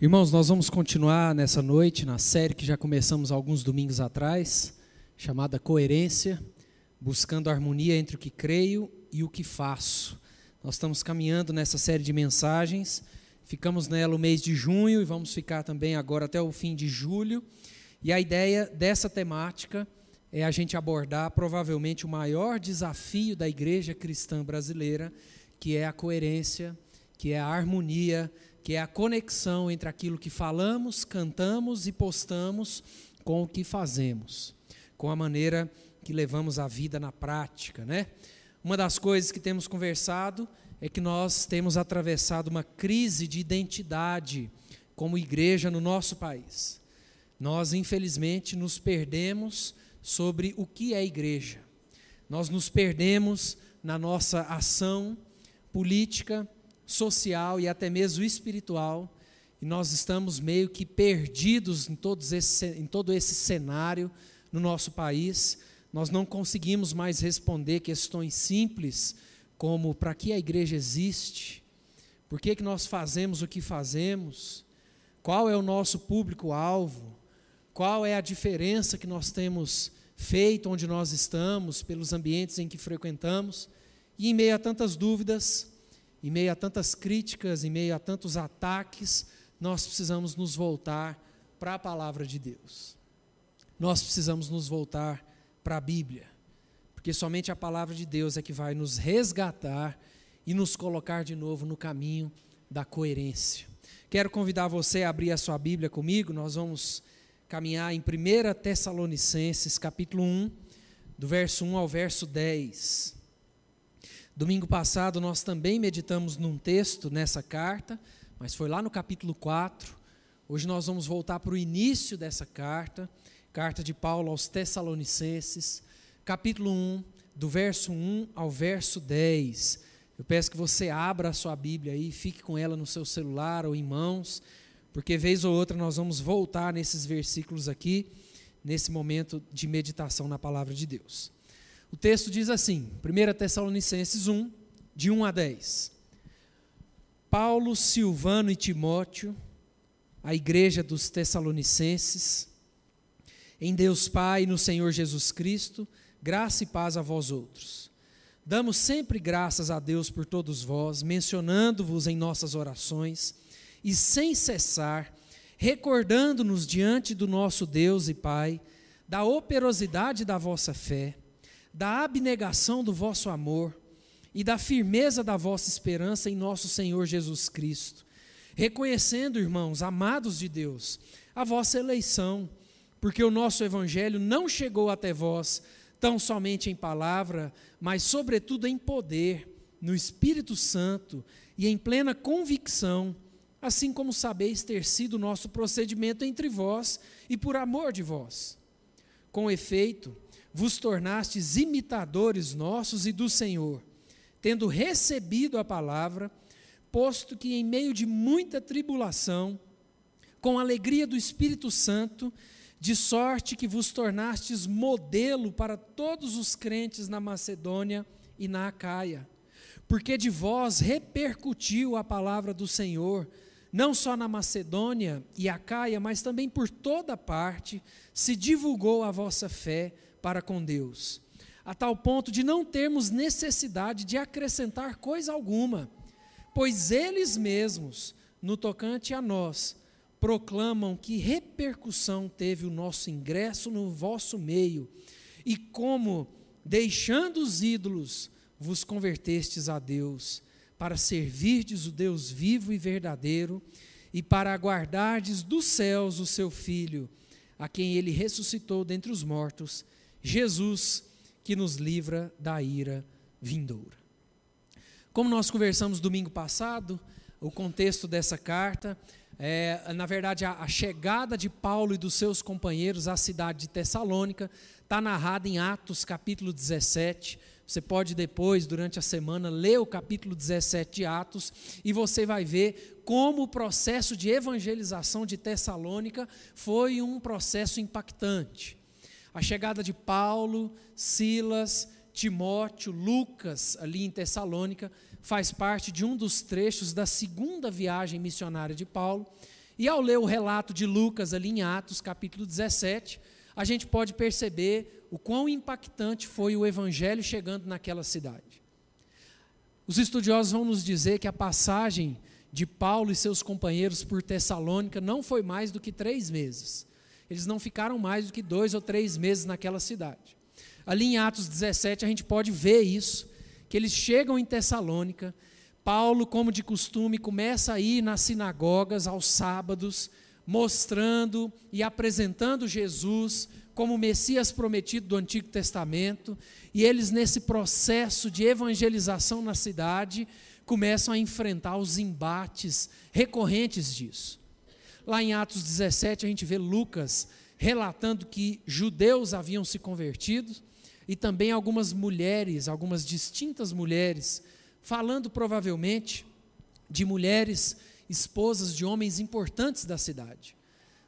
Irmãos, nós vamos continuar nessa noite na série que já começamos alguns domingos atrás, chamada Coerência, buscando harmonia entre o que creio e o que faço. Nós estamos caminhando nessa série de mensagens, ficamos nela o mês de junho e vamos ficar também agora até o fim de julho. E a ideia dessa temática é a gente abordar provavelmente o maior desafio da igreja cristã brasileira, que é a coerência, que é a harmonia que é a conexão entre aquilo que falamos, cantamos e postamos com o que fazemos, com a maneira que levamos a vida na prática, né? Uma das coisas que temos conversado é que nós temos atravessado uma crise de identidade como igreja no nosso país. Nós, infelizmente, nos perdemos sobre o que é igreja. Nós nos perdemos na nossa ação política, social e até mesmo espiritual, e nós estamos meio que perdidos em, todos esse, em todo esse cenário no nosso país. Nós não conseguimos mais responder questões simples como para que a igreja existe, por que, que nós fazemos o que fazemos, qual é o nosso público-alvo, qual é a diferença que nós temos feito onde nós estamos, pelos ambientes em que frequentamos, e em meio a tantas dúvidas, em meio a tantas críticas, em meio a tantos ataques, nós precisamos nos voltar para a palavra de Deus. Nós precisamos nos voltar para a Bíblia, porque somente a palavra de Deus é que vai nos resgatar e nos colocar de novo no caminho da coerência. Quero convidar você a abrir a sua Bíblia comigo, nós vamos caminhar em 1 Tessalonicenses, capítulo 1, do verso 1 ao verso 10. Domingo passado nós também meditamos num texto nessa carta, mas foi lá no capítulo 4. Hoje nós vamos voltar para o início dessa carta, carta de Paulo aos Tessalonicenses, capítulo 1, do verso 1 ao verso 10. Eu peço que você abra a sua Bíblia aí, fique com ela no seu celular ou em mãos, porque vez ou outra nós vamos voltar nesses versículos aqui, nesse momento de meditação na palavra de Deus. O texto diz assim, 1 Tessalonicenses 1, de 1 a 10. Paulo, Silvano e Timóteo, a igreja dos Tessalonicenses, em Deus Pai e no Senhor Jesus Cristo, graça e paz a vós outros. Damos sempre graças a Deus por todos vós, mencionando-vos em nossas orações, e sem cessar, recordando-nos diante do nosso Deus e Pai, da operosidade da vossa fé, da abnegação do vosso amor e da firmeza da vossa esperança em nosso Senhor Jesus Cristo, reconhecendo, irmãos, amados de Deus, a vossa eleição, porque o nosso evangelho não chegou até vós tão somente em palavra, mas sobretudo em poder, no Espírito Santo e em plena convicção, assim como sabeis ter sido nosso procedimento entre vós e por amor de vós. Com efeito, vos tornastes imitadores nossos e do Senhor, tendo recebido a palavra, posto que em meio de muita tribulação, com alegria do Espírito Santo, de sorte que vos tornastes modelo para todos os crentes na Macedônia e na Acaia. Porque de vós repercutiu a palavra do Senhor, não só na Macedônia e Acaia, mas também por toda parte, se divulgou a vossa fé para com Deus, a tal ponto de não termos necessidade de acrescentar coisa alguma, pois eles mesmos, no tocante a nós, proclamam que repercussão teve o nosso ingresso no vosso meio e como, deixando os ídolos, vos convertestes a Deus, para servirdes o Deus vivo e verdadeiro e para aguardardes dos céus o seu Filho, a quem ele ressuscitou dentre os mortos Jesus que nos livra da ira vindoura. Como nós conversamos domingo passado, o contexto dessa carta é, na verdade, a, a, chegada de Paulo e dos seus companheiros à cidade de Tessalônica está narrada em Atos capítulo 17. Você pode depois, durante a semana, ler o capítulo 17 de Atos e você vai ver como o processo de evangelização de Tessalônica foi um processo impactante. A chegada de Paulo, Silas, Timóteo, Lucas, ali em Tessalônica, faz parte de um dos trechos da segunda viagem missionária de Paulo. E ao ler o relato de Lucas ali em Atos, capítulo 17, a gente pode perceber o quão impactante foi o evangelho chegando naquela cidade. Os estudiosos vão nos dizer que a passagem de Paulo e seus companheiros por Tessalônica não foi mais do que três meses. Eles não ficaram mais do que dois ou três meses naquela cidade. Ali em Atos 17 a gente pode ver isso, que eles chegam em Tessalônica, Paulo, como de costume, começa a ir nas sinagogas aos sábados, mostrando e apresentando Jesus como o Messias prometido do Antigo Testamento, e eles, nesse processo de evangelização na cidade, começam a enfrentar os embates recorrentes disso. Lá em Atos 17, a gente vê Lucas relatando que judeus haviam se convertido e também algumas mulheres, algumas distintas mulheres, falando provavelmente de mulheres esposas de homens importantes da cidade.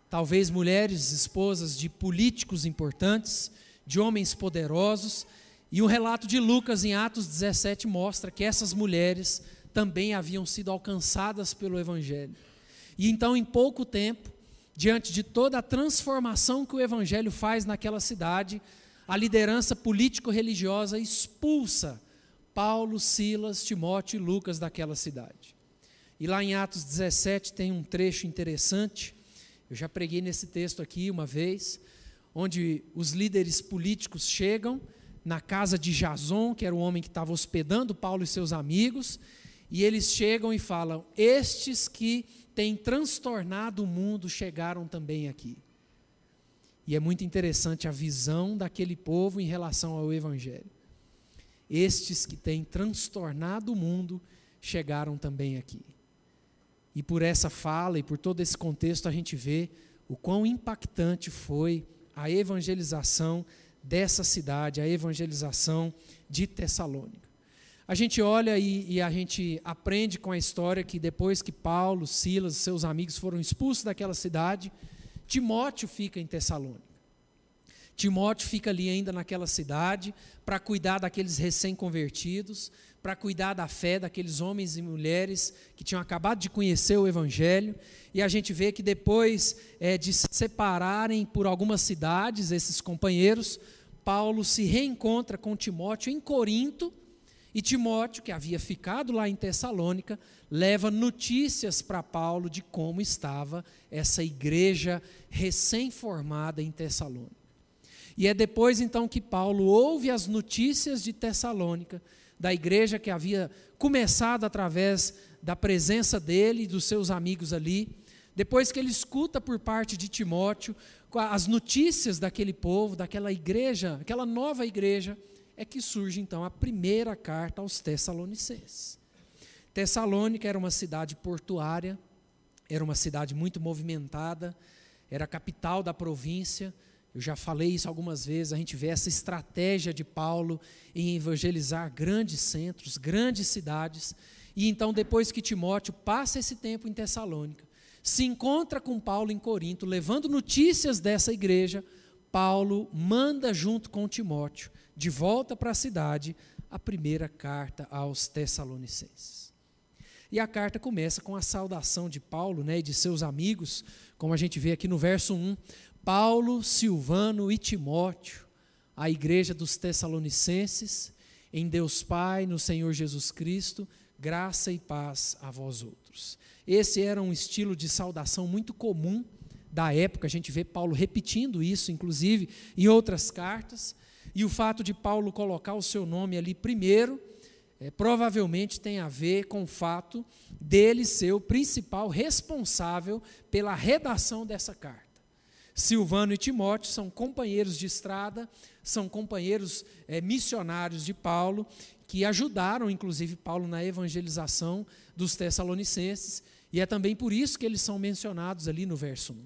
Talvez mulheres esposas de políticos importantes, de homens poderosos, e o relato de Lucas em Atos 17 mostra que essas mulheres também haviam sido alcançadas pelo Evangelho. E então, em pouco tempo, diante de toda a transformação que o Evangelho faz naquela cidade, a liderança político-religiosa expulsa Paulo, Silas, Timóteo e Lucas daquela cidade. E lá em Atos 17 tem um trecho interessante, eu já preguei nesse texto aqui uma vez, onde os líderes políticos chegam na casa de Jason, que era o homem que estava hospedando Paulo e seus amigos, e eles chegam e falam: Estes que têm transtornado o mundo chegaram também aqui. E é muito interessante a visão daquele povo em relação ao Evangelho. Estes que têm transtornado o mundo chegaram também aqui. E por essa fala e por todo esse contexto, a gente vê o quão impactante foi a evangelização dessa cidade, a evangelização de Tessalônica. A gente olha e, e, a gente aprende com a história que depois que Paulo, Silas e seus amigos foram expulsos daquela cidade, Timóteo fica em Tessalônica. Timóteo fica ali ainda naquela cidade para cuidar daqueles recém-convertidos, para cuidar da fé daqueles homens e mulheres que tinham acabado de conhecer o Evangelho. E a gente vê que depois é, de se separarem por algumas cidades, esses companheiros, Paulo se reencontra com Timóteo em Corinto. E Timóteo, que havia ficado lá em Tessalônica, leva notícias para Paulo de como estava essa igreja recém-formada em Tessalônica. E é depois então que Paulo ouve as notícias de Tessalônica, da igreja que havia começado através da presença dele e dos seus amigos ali. Depois que ele escuta por parte de Timóteo as notícias daquele povo, daquela igreja, aquela nova igreja, é que surge então a primeira carta aos Tessalonicenses. Tessalônica era uma cidade portuária, era uma cidade muito movimentada, era a capital da província, eu já falei isso algumas vezes, a gente vê essa estratégia de Paulo em evangelizar grandes centros, grandes cidades. E então, depois que Timóteo passa esse tempo em Tessalônica, se encontra com Paulo em Corinto, levando notícias dessa igreja, Paulo manda junto com Timóteo, de volta para a cidade, a primeira carta aos Tessalonicenses. E a carta começa com a saudação de Paulo né, e de seus amigos, como a gente vê aqui no verso 1. Paulo, Silvano e Timóteo, a igreja dos Tessalonicenses, em Deus Pai, no Senhor Jesus Cristo, graça e paz a vós outros. Esse era um estilo de saudação muito comum da época, a gente vê Paulo repetindo isso, inclusive em outras cartas, e o fato de Paulo colocar o seu nome ali primeiro, é, provavelmente tem a ver com o fato dele ser o principal responsável pela redação dessa carta. Silvano e Timóteo são companheiros de estrada, são companheiros é, missionários de Paulo, que ajudaram, inclusive, Paulo na evangelização dos Tessalonicenses, e é também por isso que eles são mencionados ali no verso 1.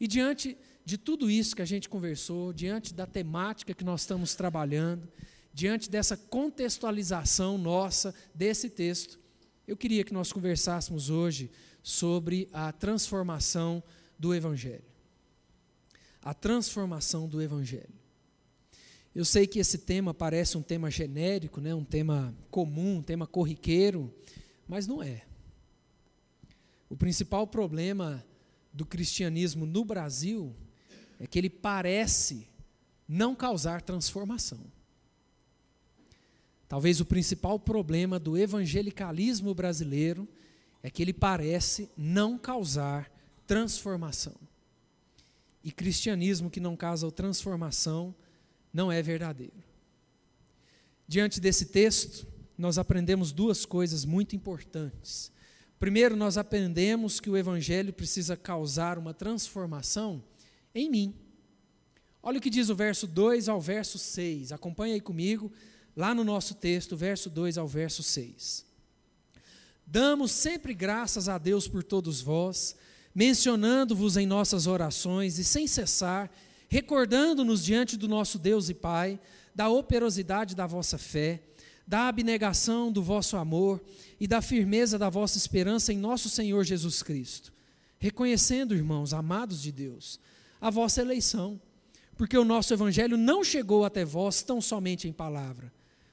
E diante de tudo isso que a gente conversou, diante da temática que nós estamos trabalhando, diante dessa contextualização nossa desse texto, eu queria que nós conversássemos hoje sobre a transformação do Evangelho a transformação do Evangelho. Eu sei que esse tema parece um tema genérico, né, um tema comum, um tema corriqueiro, mas não é. O principal problema do cristianismo no Brasil é que ele parece não causar transformação. Talvez o principal problema do evangelicalismo brasileiro é que ele parece não causar transformação. E cristianismo que não causa transformação não é verdadeiro. Diante desse texto, nós aprendemos duas coisas muito importantes. Primeiro, nós aprendemos que o Evangelho precisa causar uma transformação em mim. Olha o que diz o verso 2 ao verso 6. Acompanhe aí comigo, lá no nosso texto, verso 2 ao verso 6. Damos sempre graças a Deus por todos vós, mencionando-vos em nossas orações e sem cessar, recordando-nos diante do nosso Deus e Pai da operosidade da vossa fé da abnegação do vosso amor e da firmeza da vossa esperança em nosso Senhor Jesus Cristo, reconhecendo, irmãos, amados de Deus, a vossa eleição, porque o nosso Evangelho não chegou até vós tão somente em palavra,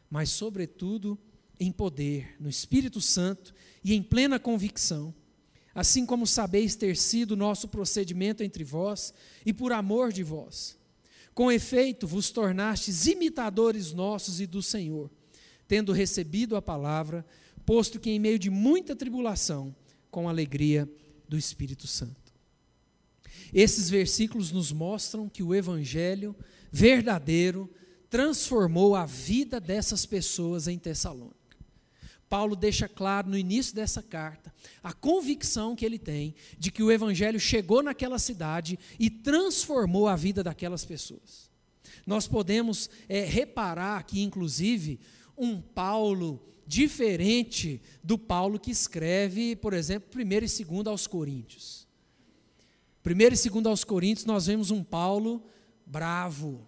mas, sobretudo, em poder, no Espírito Santo e em plena convicção, assim como sabeis ter sido nosso procedimento entre vós e por amor de vós. Com efeito, vos tornastes imitadores nossos e do Senhor tendo recebido a palavra, posto que em meio de muita tribulação, com alegria do Espírito Santo. Esses versículos nos mostram que o Evangelho verdadeiro transformou a vida dessas pessoas em Tessalônica. Paulo deixa claro no início dessa carta a convicção que ele tem de que o Evangelho chegou naquela cidade e transformou a vida daquelas pessoas. Nós podemos é, reparar que, inclusive, um Paulo diferente do Paulo que escreve, por exemplo, 1 e 2 aos Coríntios. 1 e 2 aos Coríntios, nós vemos um Paulo bravo,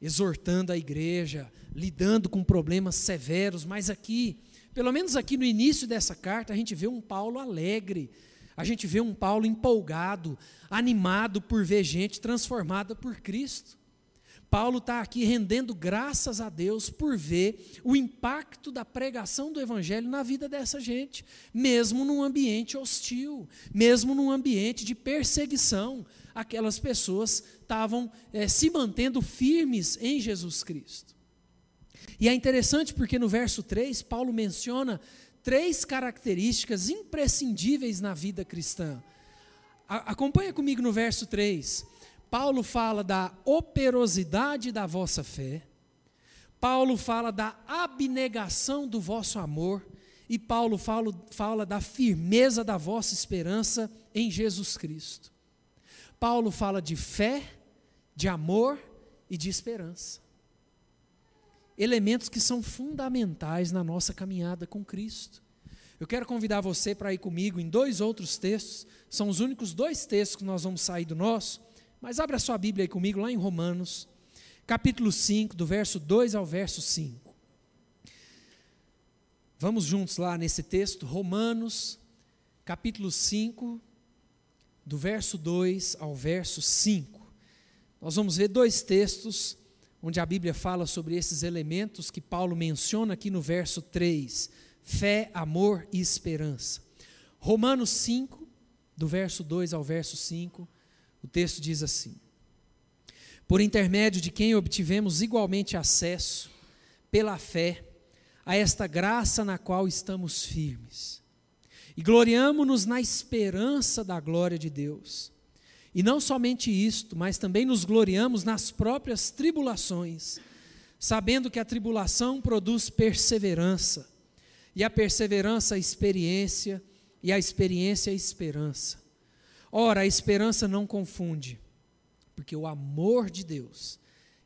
exortando a igreja, lidando com problemas severos, mas aqui, pelo menos aqui no início dessa carta, a gente vê um Paulo alegre, a gente vê um Paulo empolgado, animado por ver gente transformada por Cristo. Paulo está aqui rendendo graças a Deus por ver o impacto da pregação do Evangelho na vida dessa gente, mesmo num ambiente hostil, mesmo num ambiente de perseguição. Aquelas pessoas estavam é, se mantendo firmes em Jesus Cristo. E é interessante porque no verso 3, Paulo menciona três características imprescindíveis na vida cristã. A, acompanha comigo no verso 3. Paulo fala da operosidade da vossa fé, Paulo fala da abnegação do vosso amor, e Paulo fala, fala da firmeza da vossa esperança em Jesus Cristo. Paulo fala de fé, de amor e de esperança. Elementos que são fundamentais na nossa caminhada com Cristo. Eu quero convidar você para ir comigo em dois outros textos, são os únicos dois textos que nós vamos sair do nosso mas abra sua Bíblia aí comigo, lá em Romanos, capítulo 5, do verso 2 ao verso 5. Vamos juntos lá nesse texto, Romanos, capítulo 5, do verso 2 ao verso 5. Nós vamos ver dois textos onde a Bíblia fala sobre esses elementos que Paulo menciona aqui no verso 3: fé, amor e esperança. Romanos 5, do verso 2 ao verso 5, o texto diz assim: Por intermédio de quem obtivemos igualmente acesso, pela fé, a esta graça na qual estamos firmes. E gloriamo-nos na esperança da glória de Deus. E não somente isto, mas também nos gloriamos nas próprias tribulações, sabendo que a tribulação produz perseverança, e a perseverança, experiência, e a experiência, esperança. Ora, a esperança não confunde, porque o amor de Deus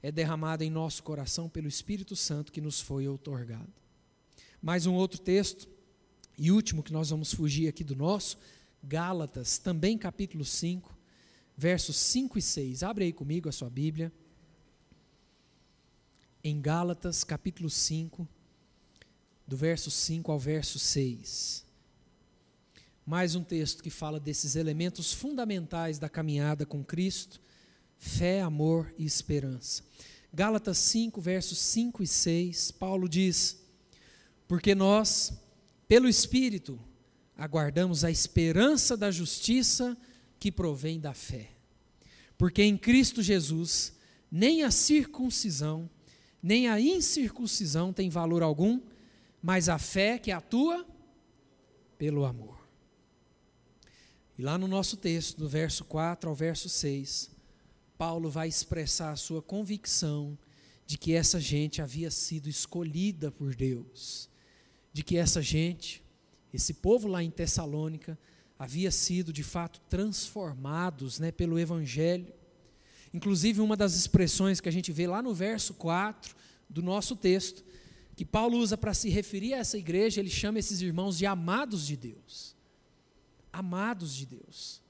é derramado em nosso coração pelo Espírito Santo que nos foi outorgado. Mais um outro texto, e último que nós vamos fugir aqui do nosso, Gálatas, também capítulo 5, versos 5 e 6. Abre aí comigo a sua Bíblia. Em Gálatas, capítulo 5, do verso 5 ao verso 6 mais um texto que fala desses elementos fundamentais da caminhada com Cristo: fé, amor e esperança. Gálatas 5, versos 5 e 6, Paulo diz: Porque nós, pelo Espírito, aguardamos a esperança da justiça que provém da fé. Porque em Cristo Jesus, nem a circuncisão, nem a incircuncisão tem valor algum, mas a fé que atua pelo amor. E lá no nosso texto, do verso 4 ao verso 6, Paulo vai expressar a sua convicção de que essa gente havia sido escolhida por Deus, de que essa gente, esse povo lá em Tessalônica, havia sido de fato transformados né, pelo Evangelho. Inclusive, uma das expressões que a gente vê lá no verso 4 do nosso texto, que Paulo usa para se referir a essa igreja, ele chama esses irmãos de amados de Deus. Amados de Deus.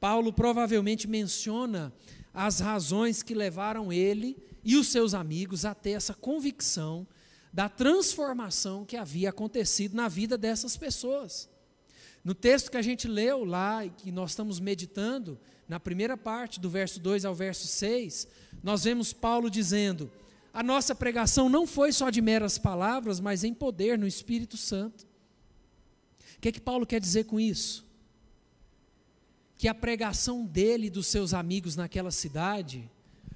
Paulo provavelmente menciona as razões que levaram ele e os seus amigos a ter essa convicção da transformação que havia acontecido na vida dessas pessoas. No texto que a gente leu lá e que nós estamos meditando, na primeira parte, do verso 2 ao verso 6, nós vemos Paulo dizendo: A nossa pregação não foi só de meras palavras, mas em poder no Espírito Santo. O que, é que Paulo quer dizer com isso? Que a pregação dele e dos seus amigos naquela cidade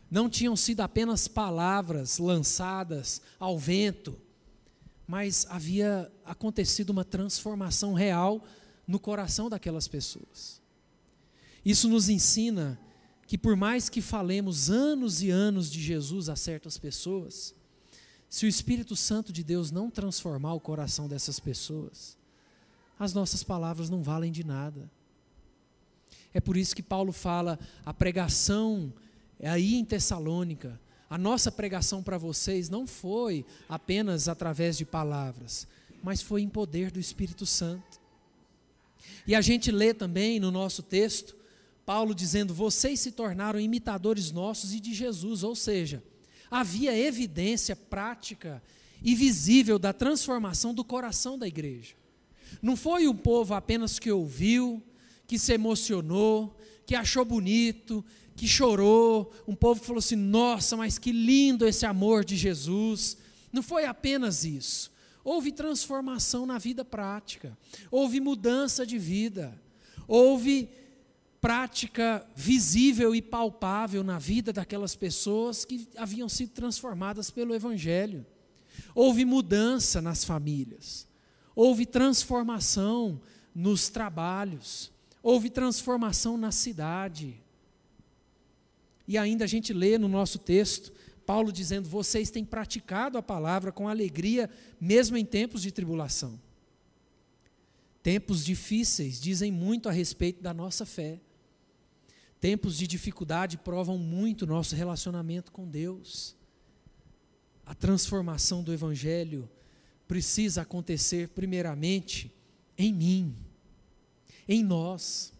não tinham sido apenas palavras lançadas ao vento, mas havia acontecido uma transformação real no coração daquelas pessoas. Isso nos ensina que, por mais que falemos anos e anos de Jesus a certas pessoas, se o Espírito Santo de Deus não transformar o coração dessas pessoas, as nossas palavras não valem de nada. É por isso que Paulo fala: a pregação é aí em Tessalônica, a nossa pregação para vocês não foi apenas através de palavras, mas foi em poder do Espírito Santo. E a gente lê também no nosso texto, Paulo dizendo: Vocês se tornaram imitadores nossos e de Jesus, ou seja, havia evidência prática e visível da transformação do coração da igreja. Não foi um povo apenas que ouviu, que se emocionou, que achou bonito, que chorou, um povo que falou assim: Nossa, mas que lindo esse amor de Jesus. Não foi apenas isso. Houve transformação na vida prática, houve mudança de vida, houve prática visível e palpável na vida daquelas pessoas que haviam sido transformadas pelo Evangelho. Houve mudança nas famílias, houve transformação nos trabalhos, houve transformação na cidade. E ainda a gente lê no nosso texto Paulo dizendo: vocês têm praticado a palavra com alegria, mesmo em tempos de tribulação. Tempos difíceis dizem muito a respeito da nossa fé. Tempos de dificuldade provam muito nosso relacionamento com Deus. A transformação do Evangelho precisa acontecer, primeiramente, em mim, em nós.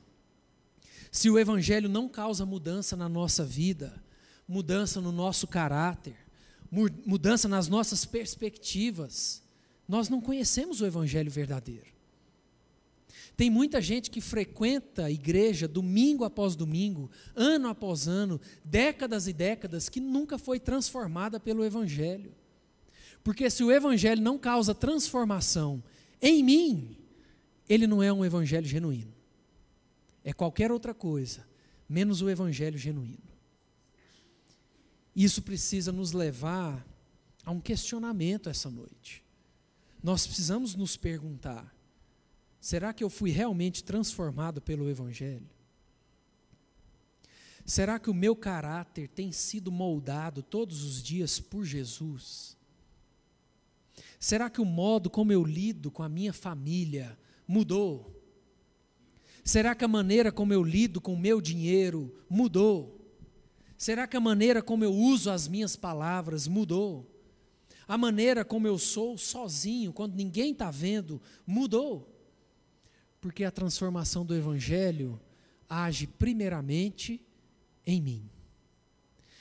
Se o Evangelho não causa mudança na nossa vida, mudança no nosso caráter, mudança nas nossas perspectivas, nós não conhecemos o Evangelho verdadeiro. Tem muita gente que frequenta a igreja domingo após domingo, ano após ano, décadas e décadas, que nunca foi transformada pelo Evangelho. Porque se o Evangelho não causa transformação em mim, ele não é um Evangelho genuíno. É qualquer outra coisa, menos o Evangelho genuíno. Isso precisa nos levar a um questionamento essa noite. Nós precisamos nos perguntar: será que eu fui realmente transformado pelo Evangelho? Será que o meu caráter tem sido moldado todos os dias por Jesus? Será que o modo como eu lido com a minha família mudou? Será que a maneira como eu lido com o meu dinheiro mudou? Será que a maneira como eu uso as minhas palavras mudou? A maneira como eu sou sozinho, quando ninguém está vendo, mudou? Porque a transformação do Evangelho age primeiramente em mim.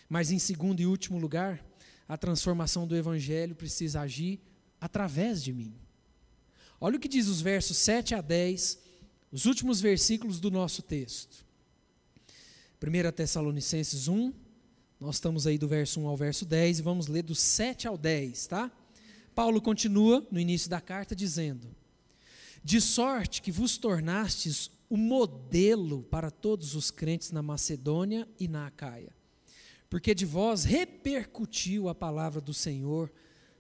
Mas em segundo e último lugar, a transformação do Evangelho precisa agir através de mim. Olha o que diz os versos 7 a 10, os últimos versículos do nosso texto. 1 Tessalonicenses 1, nós estamos aí do verso 1 ao verso 10 e vamos ler do 7 ao 10, tá? Paulo continua no início da carta dizendo: De sorte que vos tornastes o modelo para todos os crentes na Macedônia e na Acaia. Porque de vós repercutiu a palavra do Senhor,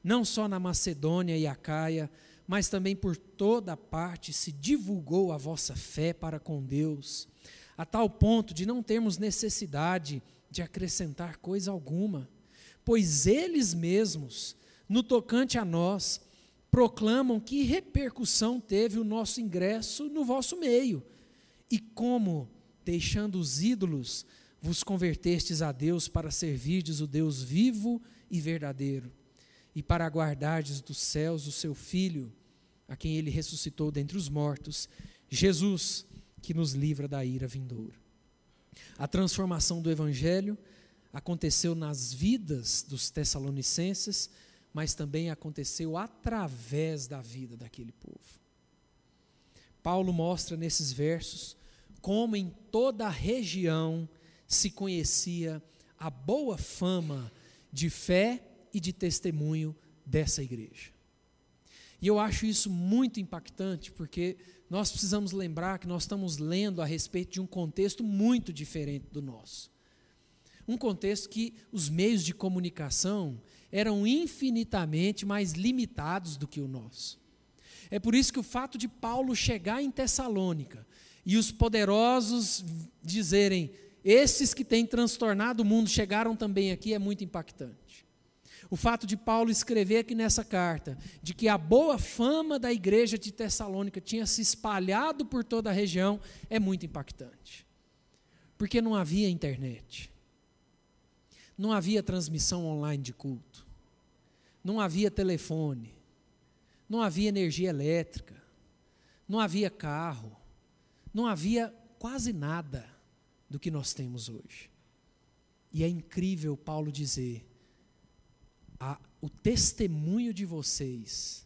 não só na Macedônia e Acaia, mas também por toda parte se divulgou a vossa fé para com Deus, a tal ponto de não termos necessidade de acrescentar coisa alguma, pois eles mesmos, no tocante a nós, proclamam que repercussão teve o nosso ingresso no vosso meio. E como, deixando os ídolos, vos convertestes a Deus para servirdes o Deus vivo e verdadeiro, e para aguardardes dos céus o seu Filho, a quem ele ressuscitou dentre os mortos, Jesus, que nos livra da ira vindoura. A transformação do Evangelho aconteceu nas vidas dos Tessalonicenses, mas também aconteceu através da vida daquele povo. Paulo mostra nesses versos como em toda a região se conhecia a boa fama de fé e de testemunho dessa igreja. E eu acho isso muito impactante, porque nós precisamos lembrar que nós estamos lendo a respeito de um contexto muito diferente do nosso. Um contexto que os meios de comunicação eram infinitamente mais limitados do que o nosso. É por isso que o fato de Paulo chegar em Tessalônica e os poderosos dizerem: esses que têm transtornado o mundo chegaram também aqui, é muito impactante. O fato de Paulo escrever aqui nessa carta de que a boa fama da igreja de Tessalônica tinha se espalhado por toda a região é muito impactante. Porque não havia internet, não havia transmissão online de culto, não havia telefone, não havia energia elétrica, não havia carro, não havia quase nada do que nós temos hoje. E é incrível Paulo dizer: a, o testemunho de vocês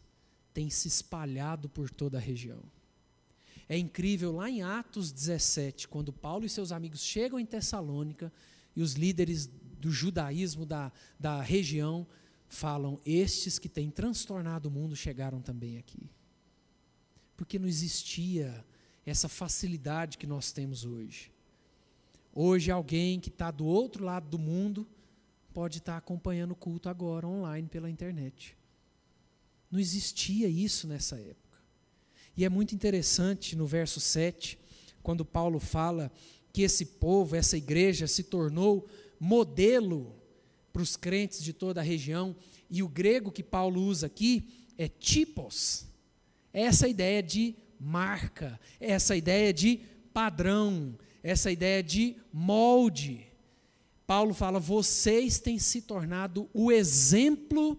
tem se espalhado por toda a região. É incrível lá em Atos 17, quando Paulo e seus amigos chegam em Tessalônica e os líderes do judaísmo da, da região falam: Estes que têm transtornado o mundo chegaram também aqui. Porque não existia essa facilidade que nós temos hoje. Hoje, alguém que está do outro lado do mundo pode estar acompanhando o culto agora, online, pela internet. Não existia isso nessa época. E é muito interessante no verso 7, quando Paulo fala que esse povo, essa igreja, se tornou modelo para os crentes de toda a região. E o grego que Paulo usa aqui é tipos. É essa ideia de marca, essa ideia de padrão, essa ideia de molde. Paulo fala: vocês têm se tornado o exemplo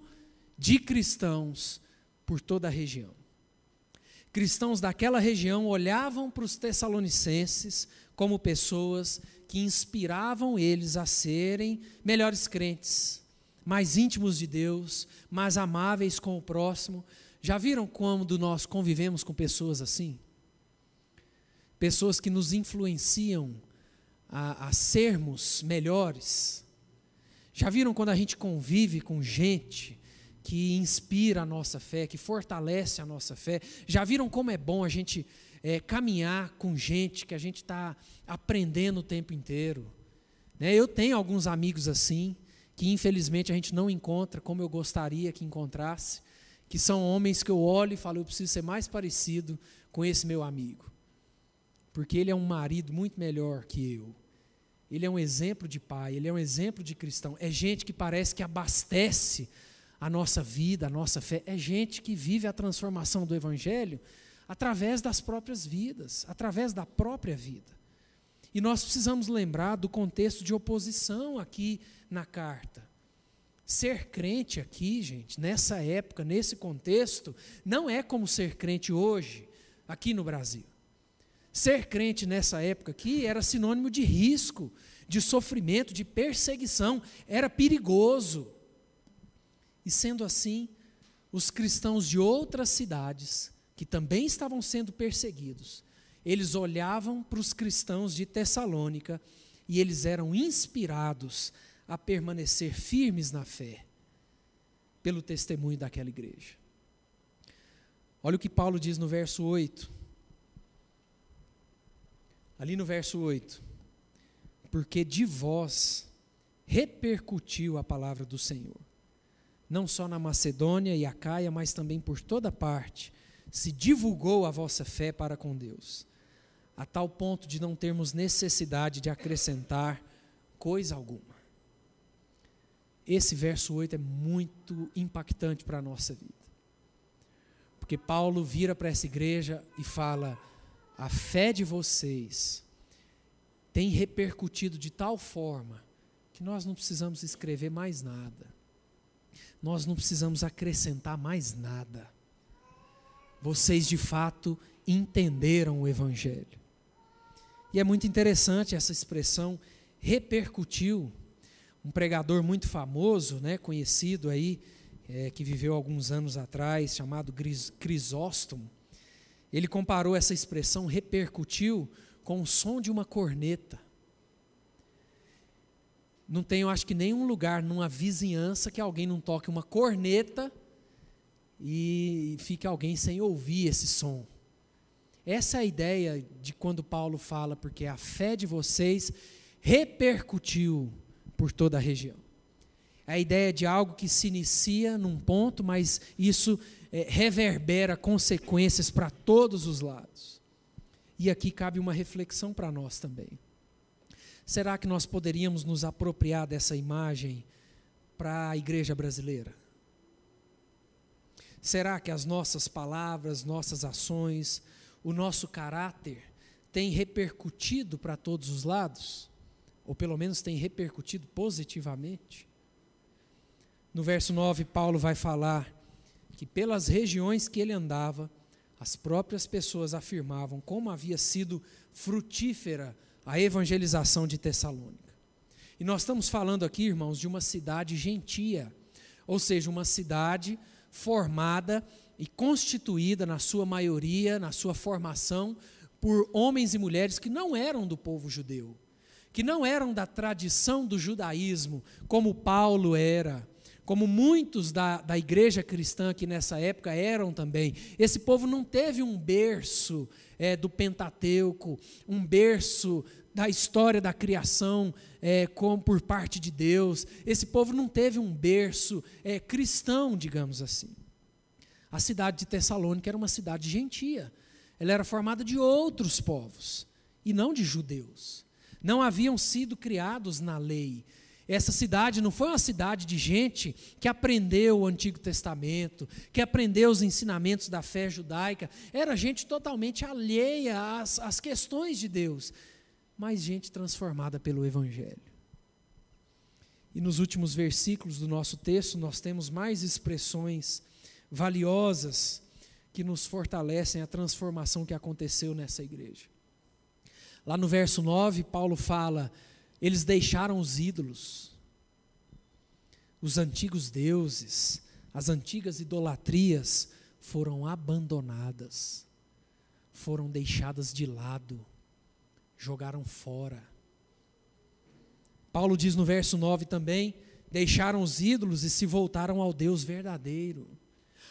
de cristãos por toda a região. Cristãos daquela região olhavam para os tessalonicenses como pessoas que inspiravam eles a serem melhores crentes, mais íntimos de Deus, mais amáveis com o próximo, já viram quando nós convivemos com pessoas assim? Pessoas que nos influenciam a, a sermos melhores. Já viram quando a gente convive com gente que inspira a nossa fé, que fortalece a nossa fé? Já viram como é bom a gente é, caminhar com gente que a gente está aprendendo o tempo inteiro? Né? Eu tenho alguns amigos assim, que infelizmente a gente não encontra como eu gostaria que encontrasse, que são homens que eu olho e falo, eu preciso ser mais parecido com esse meu amigo. Porque ele é um marido muito melhor que eu. Ele é um exemplo de pai, ele é um exemplo de cristão. É gente que parece que abastece a nossa vida, a nossa fé. É gente que vive a transformação do Evangelho através das próprias vidas, através da própria vida. E nós precisamos lembrar do contexto de oposição aqui na carta. Ser crente aqui, gente, nessa época, nesse contexto, não é como ser crente hoje, aqui no Brasil. Ser crente nessa época aqui era sinônimo de risco, de sofrimento, de perseguição, era perigoso. E sendo assim, os cristãos de outras cidades, que também estavam sendo perseguidos, eles olhavam para os cristãos de Tessalônica e eles eram inspirados a permanecer firmes na fé, pelo testemunho daquela igreja. Olha o que Paulo diz no verso 8. Ali no verso 8. Porque de vós repercutiu a palavra do Senhor, não só na Macedônia e Acaia, mas também por toda parte, se divulgou a vossa fé para com Deus, a tal ponto de não termos necessidade de acrescentar coisa alguma. Esse verso 8 é muito impactante para a nossa vida. Porque Paulo vira para essa igreja e fala: a fé de vocês tem repercutido de tal forma que nós não precisamos escrever mais nada. Nós não precisamos acrescentar mais nada. Vocês de fato entenderam o Evangelho. E é muito interessante essa expressão repercutiu. Um pregador muito famoso, né, conhecido aí, é, que viveu alguns anos atrás, chamado Crisóstomo, ele comparou essa expressão repercutiu com o som de uma corneta. Não tem, eu acho que nenhum lugar numa vizinhança que alguém não toque uma corneta e fique alguém sem ouvir esse som. Essa é a ideia de quando Paulo fala, porque a fé de vocês repercutiu por toda a região. É a ideia de algo que se inicia num ponto, mas isso é, reverbera consequências para todos os lados. E aqui cabe uma reflexão para nós também. Será que nós poderíamos nos apropriar dessa imagem para a igreja brasileira? Será que as nossas palavras, nossas ações, o nosso caráter tem repercutido para todos os lados? Ou pelo menos tem repercutido positivamente? No verso 9, Paulo vai falar que pelas regiões que ele andava, as próprias pessoas afirmavam como havia sido frutífera a evangelização de Tessalônica. E nós estamos falando aqui, irmãos, de uma cidade gentia, ou seja, uma cidade formada e constituída, na sua maioria, na sua formação, por homens e mulheres que não eram do povo judeu que não eram da tradição do judaísmo, como Paulo era, como muitos da, da igreja cristã que nessa época eram também. Esse povo não teve um berço é, do Pentateuco, um berço da história da criação é, por parte de Deus. Esse povo não teve um berço é, cristão, digamos assim. A cidade de Tessalônica era uma cidade gentia. Ela era formada de outros povos e não de judeus não haviam sido criados na lei. Essa cidade não foi uma cidade de gente que aprendeu o Antigo Testamento, que aprendeu os ensinamentos da fé judaica. Era gente totalmente alheia às, às questões de Deus, mas gente transformada pelo Evangelho. E nos últimos versículos do nosso texto, nós temos mais expressões valiosas que nos fortalecem a transformação que aconteceu nessa igreja. Lá no verso 9, Paulo fala: eles deixaram os ídolos, os antigos deuses, as antigas idolatrias foram abandonadas, foram deixadas de lado, jogaram fora. Paulo diz no verso 9 também: deixaram os ídolos e se voltaram ao Deus verdadeiro.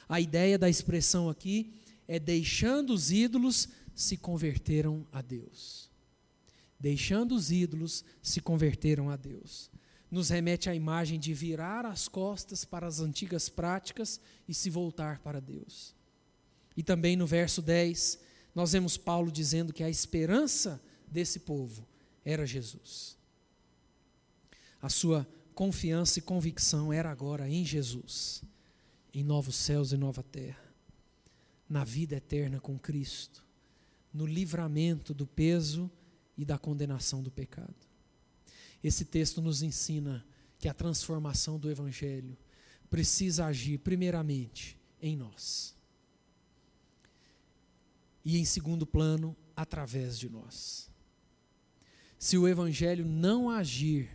A ideia da expressão aqui é deixando os ídolos, se converteram a Deus deixando os ídolos, se converteram a Deus. Nos remete à imagem de virar as costas para as antigas práticas e se voltar para Deus. E também no verso 10, nós vemos Paulo dizendo que a esperança desse povo era Jesus. A sua confiança e convicção era agora em Jesus, em novos céus e nova terra, na vida eterna com Cristo, no livramento do peso e da condenação do pecado. Esse texto nos ensina que a transformação do Evangelho precisa agir, primeiramente, em nós. E, em segundo plano, através de nós. Se o Evangelho não agir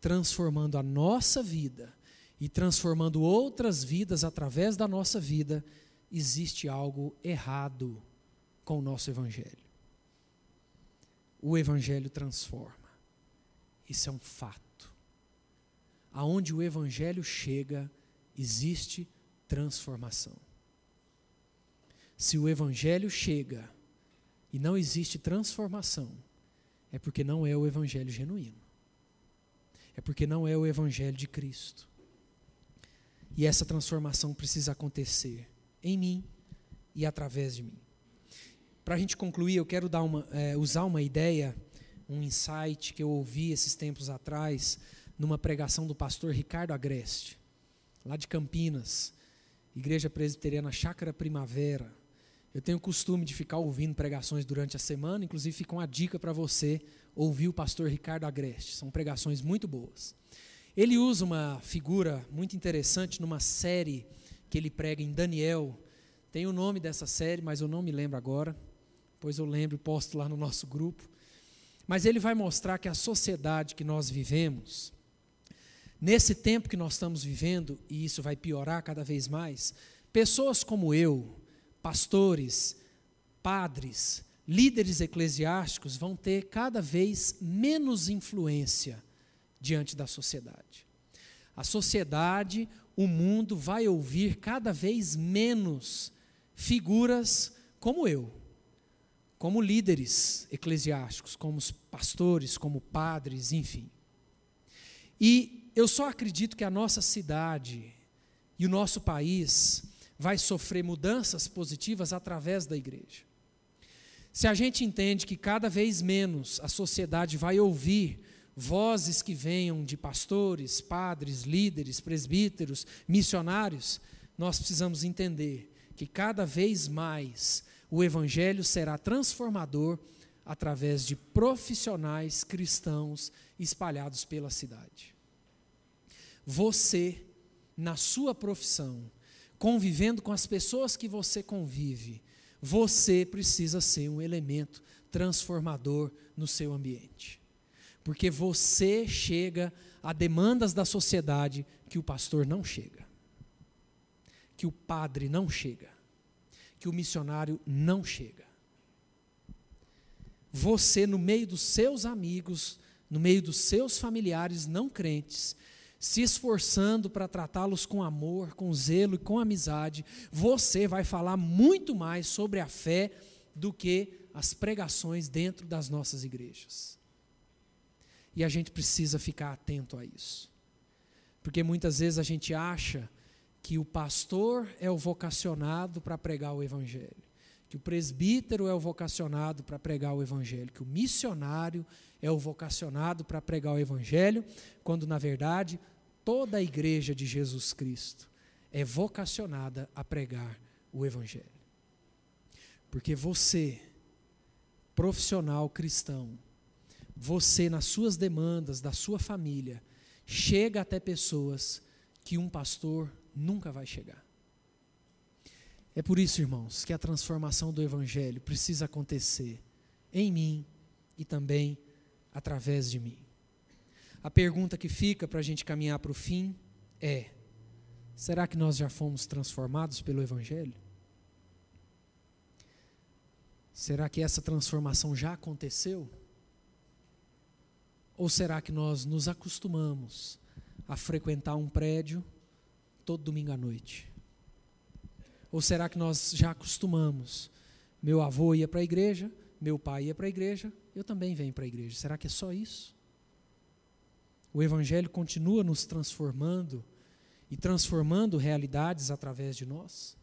transformando a nossa vida e transformando outras vidas através da nossa vida, existe algo errado com o nosso Evangelho o Evangelho transforma. Isso é um fato. Aonde o Evangelho chega, existe transformação. Se o Evangelho chega e não existe transformação, é porque não é o evangelho genuíno. É porque não é o evangelho de Cristo. E essa transformação precisa acontecer em mim e através de mim. Para a gente concluir, eu quero uma, é, usar uma ideia, um insight que eu ouvi esses tempos atrás, numa pregação do pastor Ricardo Agreste, lá de Campinas, Igreja Presbiteriana Chácara Primavera. Eu tenho o costume de ficar ouvindo pregações durante a semana, inclusive fica uma dica para você ouvir o pastor Ricardo Agreste. São pregações muito boas. Ele usa uma figura muito interessante numa série que ele prega em Daniel. Tem o nome dessa série, mas eu não me lembro agora. Pois eu lembro e posto lá no nosso grupo. Mas ele vai mostrar que a sociedade que nós vivemos, nesse tempo que nós estamos vivendo, e isso vai piorar cada vez mais, pessoas como eu, pastores, padres, líderes eclesiásticos vão ter cada vez menos influência diante da sociedade. A sociedade, o mundo vai ouvir cada vez menos figuras como eu, como líderes eclesiásticos, como pastores, como padres, enfim. E eu só acredito que a nossa cidade e o nosso país vai sofrer mudanças positivas através da igreja. Se a gente entende que cada vez menos a sociedade vai ouvir vozes que venham de pastores, padres, líderes, presbíteros, missionários, nós precisamos entender que cada vez mais o Evangelho será transformador através de profissionais cristãos espalhados pela cidade. Você, na sua profissão, convivendo com as pessoas que você convive, você precisa ser um elemento transformador no seu ambiente porque você chega a demandas da sociedade que o pastor não chega, que o padre não chega, que o missionário não chega. Você, no meio dos seus amigos, no meio dos seus familiares não crentes, se esforçando para tratá-los com amor, com zelo e com amizade, você vai falar muito mais sobre a fé do que as pregações dentro das nossas igrejas. E a gente precisa ficar atento a isso. Porque muitas vezes a gente acha que o pastor é o vocacionado para pregar o evangelho, que o presbítero é o vocacionado para pregar o evangelho, que o missionário é o vocacionado para pregar o evangelho, quando na verdade toda a igreja de Jesus Cristo é vocacionada a pregar o evangelho. Porque você, profissional cristão, você, nas suas demandas, da sua família, chega até pessoas que um pastor nunca vai chegar. É por isso, irmãos, que a transformação do Evangelho precisa acontecer em mim e também através de mim. A pergunta que fica para a gente caminhar para o fim é: será que nós já fomos transformados pelo Evangelho? Será que essa transformação já aconteceu? Ou será que nós nos acostumamos a frequentar um prédio todo domingo à noite? Ou será que nós já acostumamos? Meu avô ia para a igreja, meu pai ia para a igreja, eu também venho para a igreja. Será que é só isso? O Evangelho continua nos transformando e transformando realidades através de nós?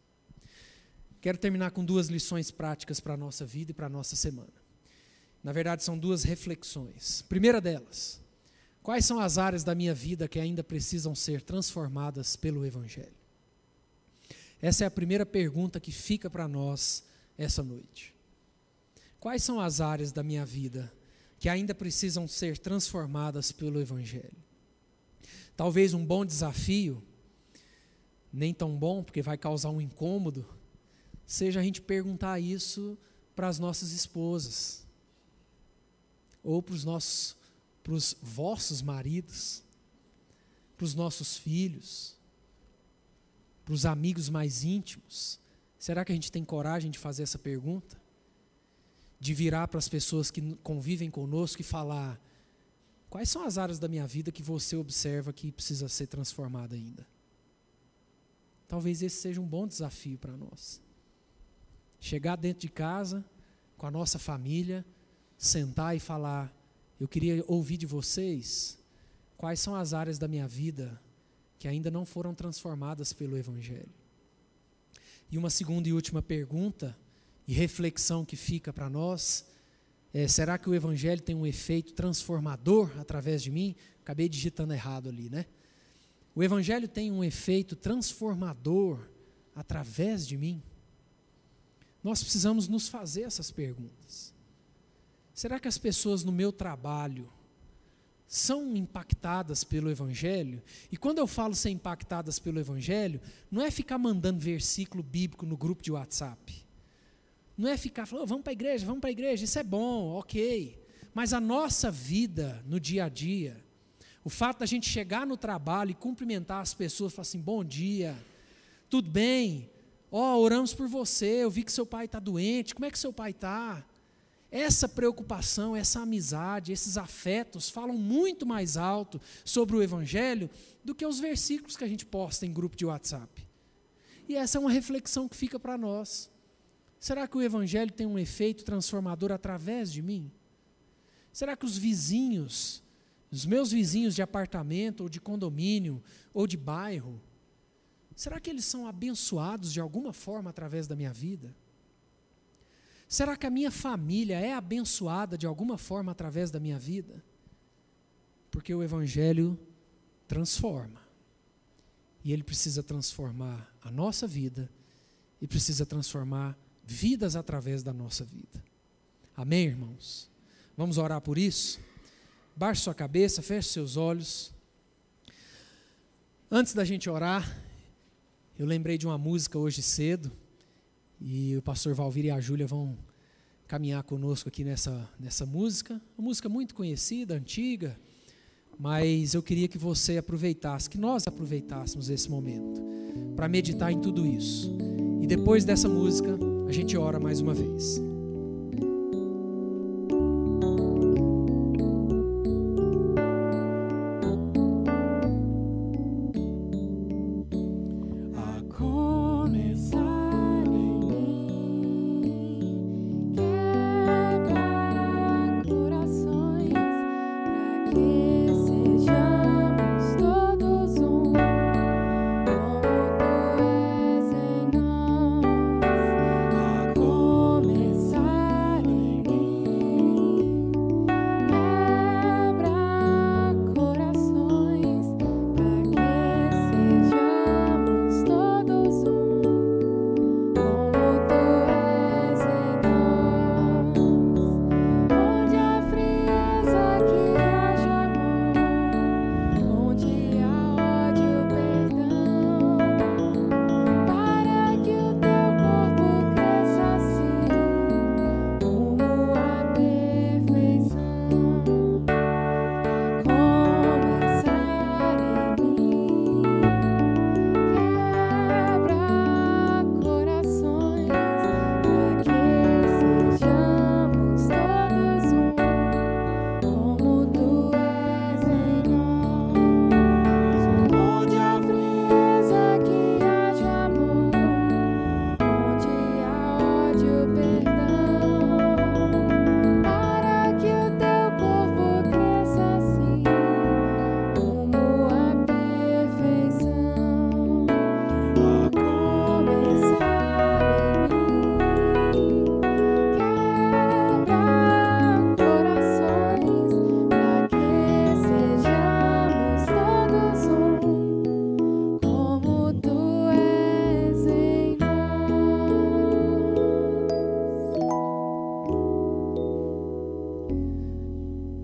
Quero terminar com duas lições práticas para a nossa vida e para a nossa semana. Na verdade, são duas reflexões. Primeira delas, quais são as áreas da minha vida que ainda precisam ser transformadas pelo Evangelho? Essa é a primeira pergunta que fica para nós essa noite. Quais são as áreas da minha vida que ainda precisam ser transformadas pelo Evangelho? Talvez um bom desafio, nem tão bom, porque vai causar um incômodo, seja a gente perguntar isso para as nossas esposas ou para os nossos, para os vossos maridos, para os nossos filhos, para os amigos mais íntimos? Será que a gente tem coragem de fazer essa pergunta? De virar para as pessoas que convivem conosco e falar: quais são as áreas da minha vida que você observa que precisa ser transformada ainda? Talvez esse seja um bom desafio para nós. Chegar dentro de casa, com a nossa família, sentar e falar eu queria ouvir de vocês quais são as áreas da minha vida que ainda não foram transformadas pelo Evangelho. E uma segunda e última pergunta e reflexão que fica para nós é: será que o Evangelho tem um efeito transformador através de mim? Acabei digitando errado ali, né? O Evangelho tem um efeito transformador através de mim? Nós precisamos nos fazer essas perguntas. Será que as pessoas no meu trabalho são impactadas pelo Evangelho? E quando eu falo ser impactadas pelo Evangelho, não é ficar mandando versículo bíblico no grupo de WhatsApp. Não é ficar falando, oh, vamos para a igreja, vamos para a igreja, isso é bom, ok. Mas a nossa vida no dia a dia, o fato da gente chegar no trabalho e cumprimentar as pessoas, falar assim: bom dia, tudo bem? Ó, oh, oramos por você, eu vi que seu pai está doente, como é que seu pai está? Essa preocupação, essa amizade, esses afetos falam muito mais alto sobre o Evangelho do que os versículos que a gente posta em grupo de WhatsApp. E essa é uma reflexão que fica para nós. Será que o Evangelho tem um efeito transformador através de mim? Será que os vizinhos os meus vizinhos de apartamento, ou de condomínio, ou de bairro, será que eles são abençoados de alguma forma através da minha vida? Será que a minha família é abençoada de alguma forma através da minha vida? Porque o Evangelho transforma. E ele precisa transformar a nossa vida e precisa transformar vidas através da nossa vida. Amém, irmãos? Vamos orar por isso? Baixe sua cabeça, feche seus olhos. Antes da gente orar, eu lembrei de uma música hoje cedo, e o pastor Valvir e a Júlia vão caminhar conosco aqui nessa, nessa música. Uma música muito conhecida, antiga, mas eu queria que você aproveitasse, que nós aproveitássemos esse momento para meditar em tudo isso. E depois dessa música, a gente ora mais uma vez.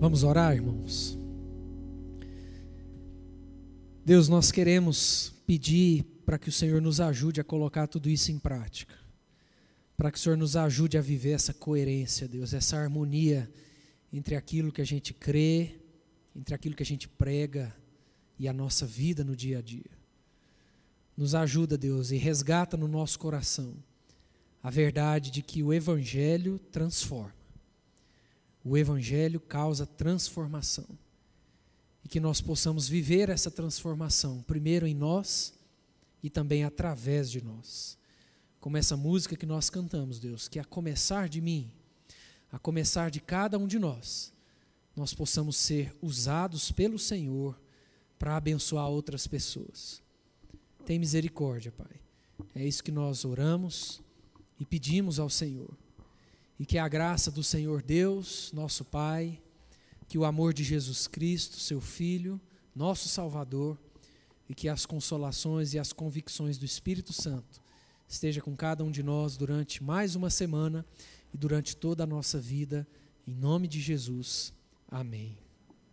Vamos orar, irmãos? Deus, nós queremos pedir para que o Senhor nos ajude a colocar tudo isso em prática. Para que o Senhor nos ajude a viver essa coerência, Deus, essa harmonia entre aquilo que a gente crê, entre aquilo que a gente prega e a nossa vida no dia a dia. Nos ajuda, Deus, e resgata no nosso coração a verdade de que o Evangelho transforma o Evangelho causa transformação. E que nós possamos viver essa transformação, primeiro em nós e também através de nós. Como essa música que nós cantamos, Deus, que a começar de mim, a começar de cada um de nós, nós possamos ser usados pelo Senhor para abençoar outras pessoas. Tem misericórdia, Pai. É isso que nós oramos e pedimos ao Senhor. E que a graça do Senhor Deus, nosso Pai, que o amor de Jesus Cristo, seu Filho, nosso Salvador, e que as consolações e as convicções do Espírito Santo esteja com cada um de nós durante mais uma semana e durante toda a nossa vida, em nome de Jesus. Amém.